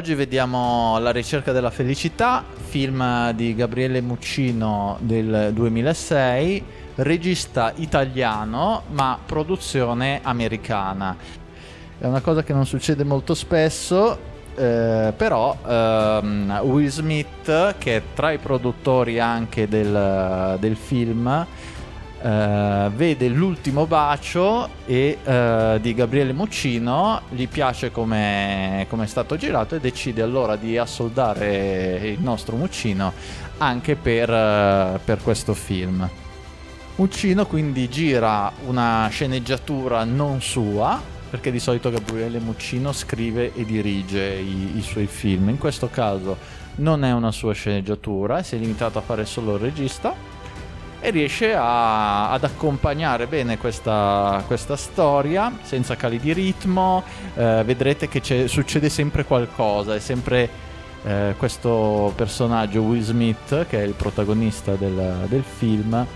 Oggi vediamo La ricerca della felicità, film di Gabriele Muccino del 2006, regista italiano ma produzione americana. È una cosa che non succede molto spesso, eh, però ehm, Will Smith, che è tra i produttori anche del, del film, Uh, vede l'ultimo bacio e, uh, di Gabriele Muccino, gli piace come è stato girato e decide allora di assoldare il nostro Muccino anche per, uh, per questo film. Muccino quindi gira una sceneggiatura non sua, perché di solito Gabriele Muccino scrive e dirige i, i suoi film, in questo caso non è una sua sceneggiatura, si è limitato a fare solo il regista e riesce a, ad accompagnare bene questa, questa, storia senza cali di ritmo. Eh, vedrete che succede sempre qualcosa, è sempre eh, questo personaggio Will Smith che è il protagonista del, del film.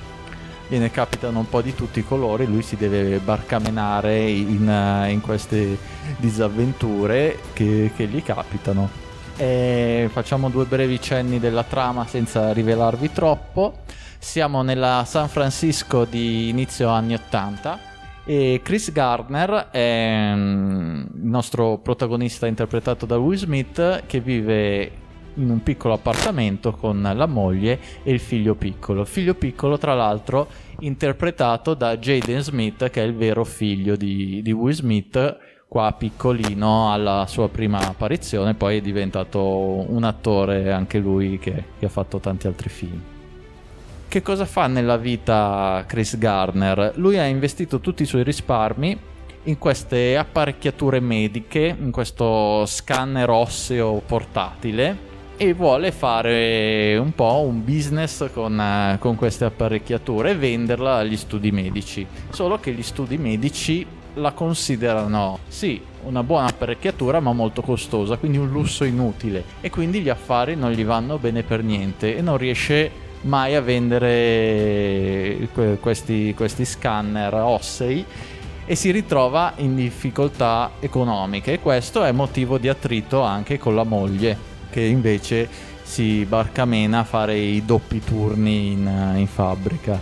Gliene capitano un po' di tutti i colori, lui si deve barcamenare in, in queste disavventure che, che gli capitano. E facciamo due brevi cenni della trama senza rivelarvi troppo. Siamo nella San Francisco di inizio anni 80 e Chris Gardner è mm, il nostro protagonista interpretato da Will Smith che vive in un piccolo appartamento con la moglie e il figlio piccolo. Figlio piccolo, tra l'altro, interpretato da Jaden Smith, che è il vero figlio di, di Will Smith, qua piccolino alla sua prima apparizione, poi è diventato un attore anche lui che, che ha fatto tanti altri film che cosa fa nella vita Chris Garner? Lui ha investito tutti i suoi risparmi in queste apparecchiature mediche, in questo scanner osseo portatile e vuole fare un po' un business con, con queste apparecchiature e venderla agli studi medici. Solo che gli studi medici la considerano sì una buona apparecchiatura ma molto costosa, quindi un lusso inutile e quindi gli affari non gli vanno bene per niente e non riesce mai a vendere questi, questi scanner ossei e si ritrova in difficoltà economiche e questo è motivo di attrito anche con la moglie che invece si barcamena a fare i doppi turni in, in fabbrica.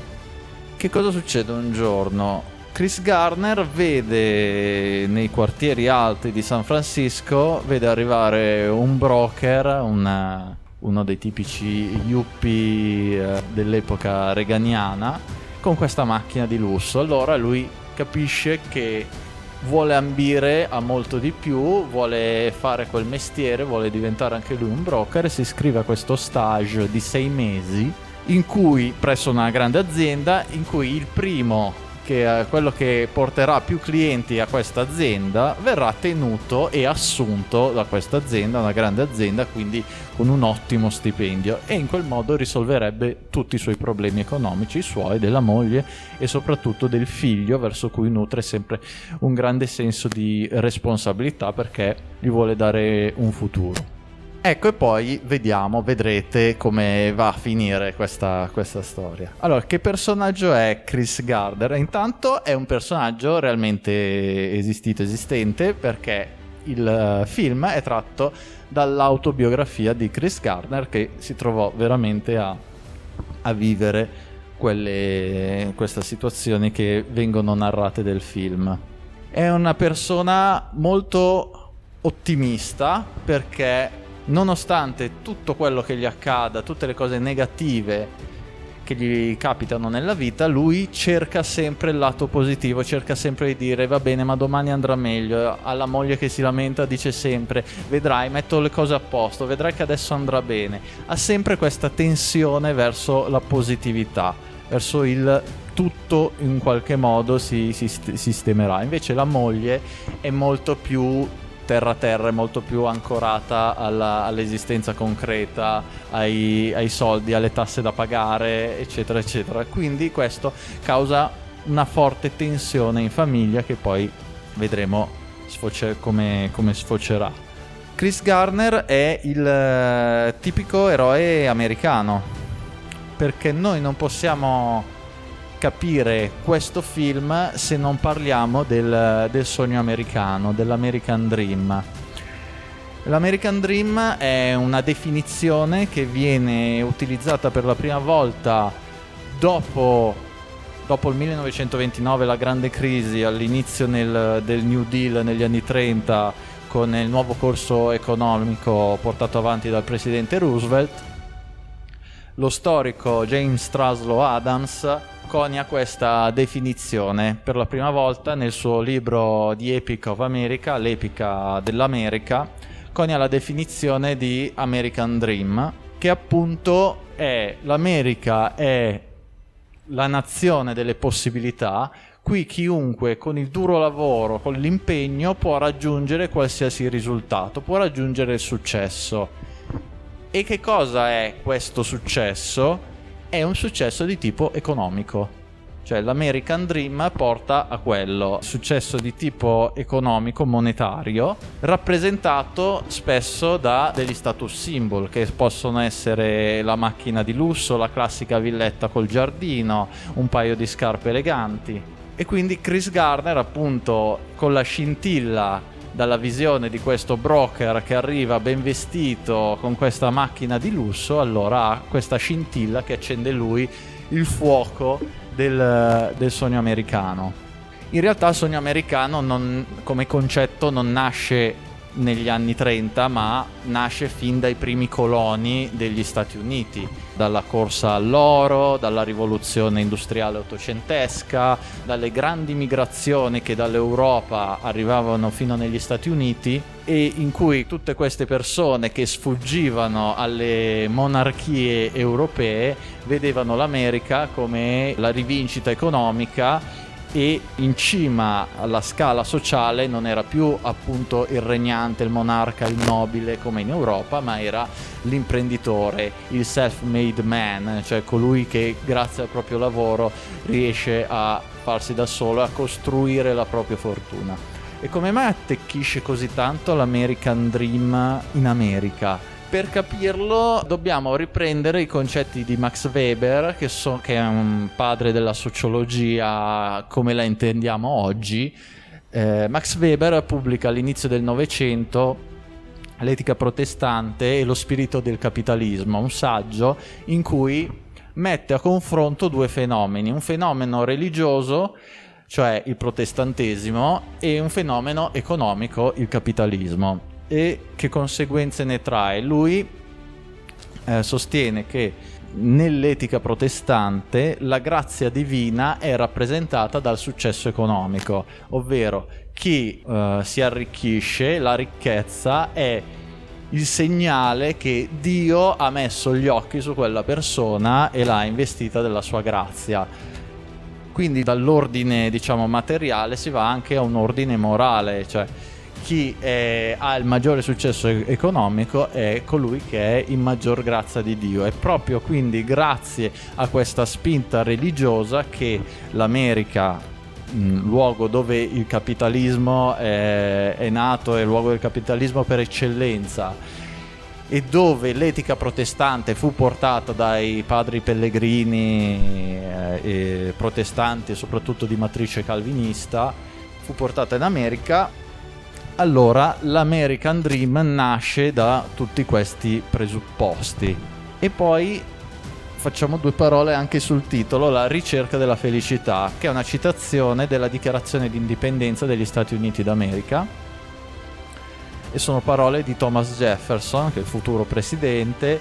Che cosa succede un giorno? Chris Garner vede nei quartieri alti di San Francisco, vede arrivare un broker, una, uno dei tipici yuppie eh, dell'epoca reganiana, con questa macchina di lusso. Allora lui capisce che vuole ambire a molto di più, vuole fare quel mestiere, vuole diventare anche lui un broker si iscrive a questo stage di sei mesi in cui presso una grande azienda in cui il primo che eh, quello che porterà più clienti a questa azienda verrà tenuto e assunto da questa azienda, una grande azienda, quindi con un ottimo stipendio e in quel modo risolverebbe tutti i suoi problemi economici, i suoi, della moglie e soprattutto del figlio verso cui nutre sempre un grande senso di responsabilità perché gli vuole dare un futuro. Ecco, e poi vediamo, vedrete come va a finire questa, questa, storia. Allora, che personaggio è Chris Gardner? Intanto è un personaggio realmente esistito, esistente, perché il eh, film è tratto dall'autobiografia di Chris Gardner che si trovò veramente a, a vivere quelle, queste situazioni che vengono narrate del film. È una persona molto ottimista perché nonostante tutto quello che gli accada, tutte le cose negative che gli capitano nella vita, lui cerca sempre il lato positivo, cerca sempre di dire va bene, ma domani andrà meglio. Alla moglie che si lamenta dice sempre vedrai, metto le cose a posto, vedrai che adesso andrà bene. Ha sempre questa tensione verso la positività, verso il tutto in qualche modo si, si sistemerà. Invece la moglie è molto più terra terra è molto più ancorata alla, all'esistenza concreta, ai, ai, soldi, alle tasse da pagare, eccetera, eccetera. Quindi questo causa una forte tensione in famiglia che poi vedremo sfoce- come, come sfocerà. Chris Garner è il eh, tipico eroe americano perché noi non possiamo capire questo film se non parliamo del, del sogno americano, dell'American Dream. L'American Dream è una definizione che viene utilizzata per la prima volta dopo, dopo il 1929, la grande crisi, all'inizio nel, del New Deal negli anni 30, con il nuovo corso economico portato avanti dal presidente Roosevelt. Lo storico James Truslow Adams conia questa definizione per la prima volta nel suo libro The Epic of America, l'epica dell'America, conia la definizione di American Dream, che appunto è l'America è la nazione delle possibilità, qui chiunque con il duro lavoro, con l'impegno può raggiungere qualsiasi risultato, può raggiungere il successo. E che cosa è questo successo? È un successo di tipo economico. Cioè l'American Dream porta a quello, successo di tipo economico, monetario, rappresentato spesso da degli status symbol che possono essere la macchina di lusso, la classica villetta col giardino, un paio di scarpe eleganti. E quindi Chris Garner appunto con la scintilla dalla visione di questo broker che arriva ben vestito con questa macchina di lusso, allora ha questa scintilla che accende lui il fuoco del, del sogno americano. In realtà il sogno americano non, come concetto non nasce negli anni 30, ma nasce fin dai primi coloni degli Stati Uniti, dalla corsa all'oro, dalla rivoluzione industriale ottocentesca, dalle grandi migrazioni che dall'Europa arrivavano fino negli Stati Uniti e in cui tutte queste persone che sfuggivano alle monarchie europee vedevano l'America come la rivincita economica e in cima alla scala sociale non era più appunto il regnante, il monarca, il nobile come in Europa, ma era l'imprenditore, il self-made man, cioè colui che grazie al proprio lavoro riesce a farsi da solo, a costruire la propria fortuna. E come mai attecchisce così tanto l'American Dream in America? Per capirlo dobbiamo riprendere i concetti di Max Weber, che, so, che è un padre della sociologia come la intendiamo oggi. Eh, Max Weber pubblica all'inizio del Novecento L'etica protestante e lo spirito del capitalismo, un saggio in cui mette a confronto due fenomeni, un fenomeno religioso cioè il protestantesimo, e un fenomeno economico, il capitalismo e che conseguenze ne trae. Lui eh, sostiene che nell'etica protestante la grazia divina è rappresentata dal successo economico, ovvero chi eh, si arricchisce, la ricchezza è il segnale che Dio ha messo gli occhi su quella persona e l'ha investita della sua grazia. Quindi dall'ordine, diciamo, materiale si va anche a un ordine morale, cioè chi è, ha il maggiore successo economico è colui che è in maggior grazia di Dio. È proprio quindi grazie a questa spinta religiosa che l'America, luogo dove il capitalismo è, è nato, è il luogo del capitalismo per eccellenza, e dove l'etica protestante fu portata dai padri pellegrini eh, protestanti, soprattutto di matrice calvinista, fu portata in America allora l'American Dream nasce da tutti questi presupposti. E poi facciamo due parole anche sul titolo, La ricerca della felicità, che è una citazione della dichiarazione di indipendenza degli Stati Uniti d'America. E sono parole di Thomas Jefferson, che è il futuro presidente,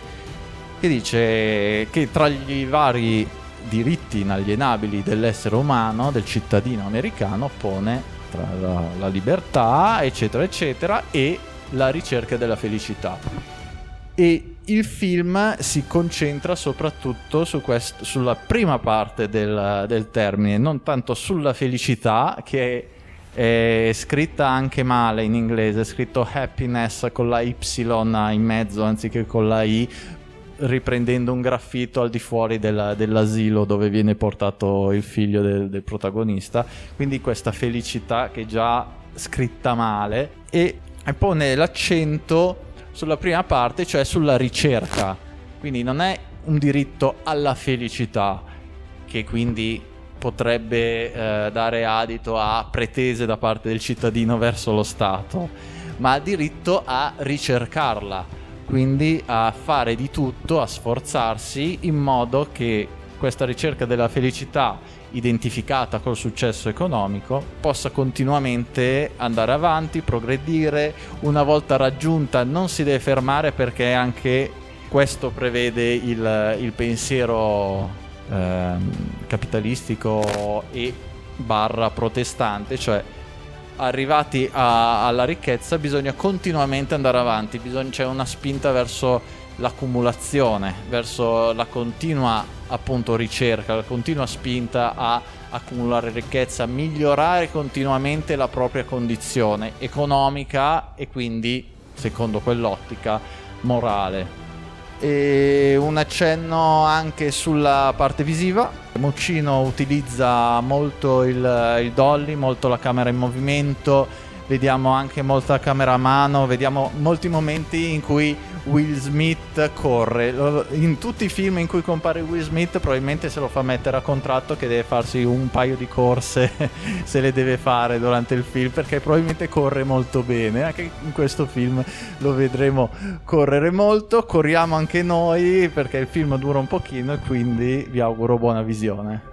che dice che tra gli vari diritti inalienabili dell'essere umano, del cittadino americano, pone tra la, la libertà, eccetera, eccetera, e la ricerca della felicità. E il film si concentra soprattutto su quest- sulla prima parte del, del, termine, non tanto sulla felicità, che è, è scritta anche male in inglese, è scritto happiness con la Y in mezzo anziché con la I, riprendendo un graffito al di fuori della, dell'asilo dove viene portato il figlio del, del protagonista. Quindi questa felicità che è già scritta male e, pone l'accento sulla prima parte, cioè sulla ricerca. Quindi non è un diritto alla felicità che quindi potrebbe eh, dare adito a pretese da parte del cittadino verso lo Stato ma ha diritto a ricercarla, quindi a fare di tutto, a sforzarsi in modo che questa ricerca della felicità identificata col successo economico possa continuamente andare avanti, progredire, una volta raggiunta non si deve fermare perché anche questo prevede il, il pensiero eh, capitalistico e barra protestante, cioè arrivati a, alla ricchezza bisogna continuamente andare avanti, bisogna, c'è una spinta verso l'accumulazione, verso la continua appunto ricerca, la continua spinta a accumulare ricchezza, migliorare continuamente la propria condizione economica e quindi, secondo quell'ottica, morale. E un accenno anche sulla parte visiva. Muccino utilizza molto il, il dolly, molto la camera in movimento, vediamo anche molta camera a mano, vediamo molti momenti in cui Will Smith corre. In tutti i film in cui compare Will Smith probabilmente se lo fa mettere a contratto che deve farsi un paio di corse se le deve fare durante il film perché probabilmente corre molto bene. Anche in questo film lo vedremo correre molto. Corriamo anche noi perché il film dura un pochino e quindi vi auguro buona visione.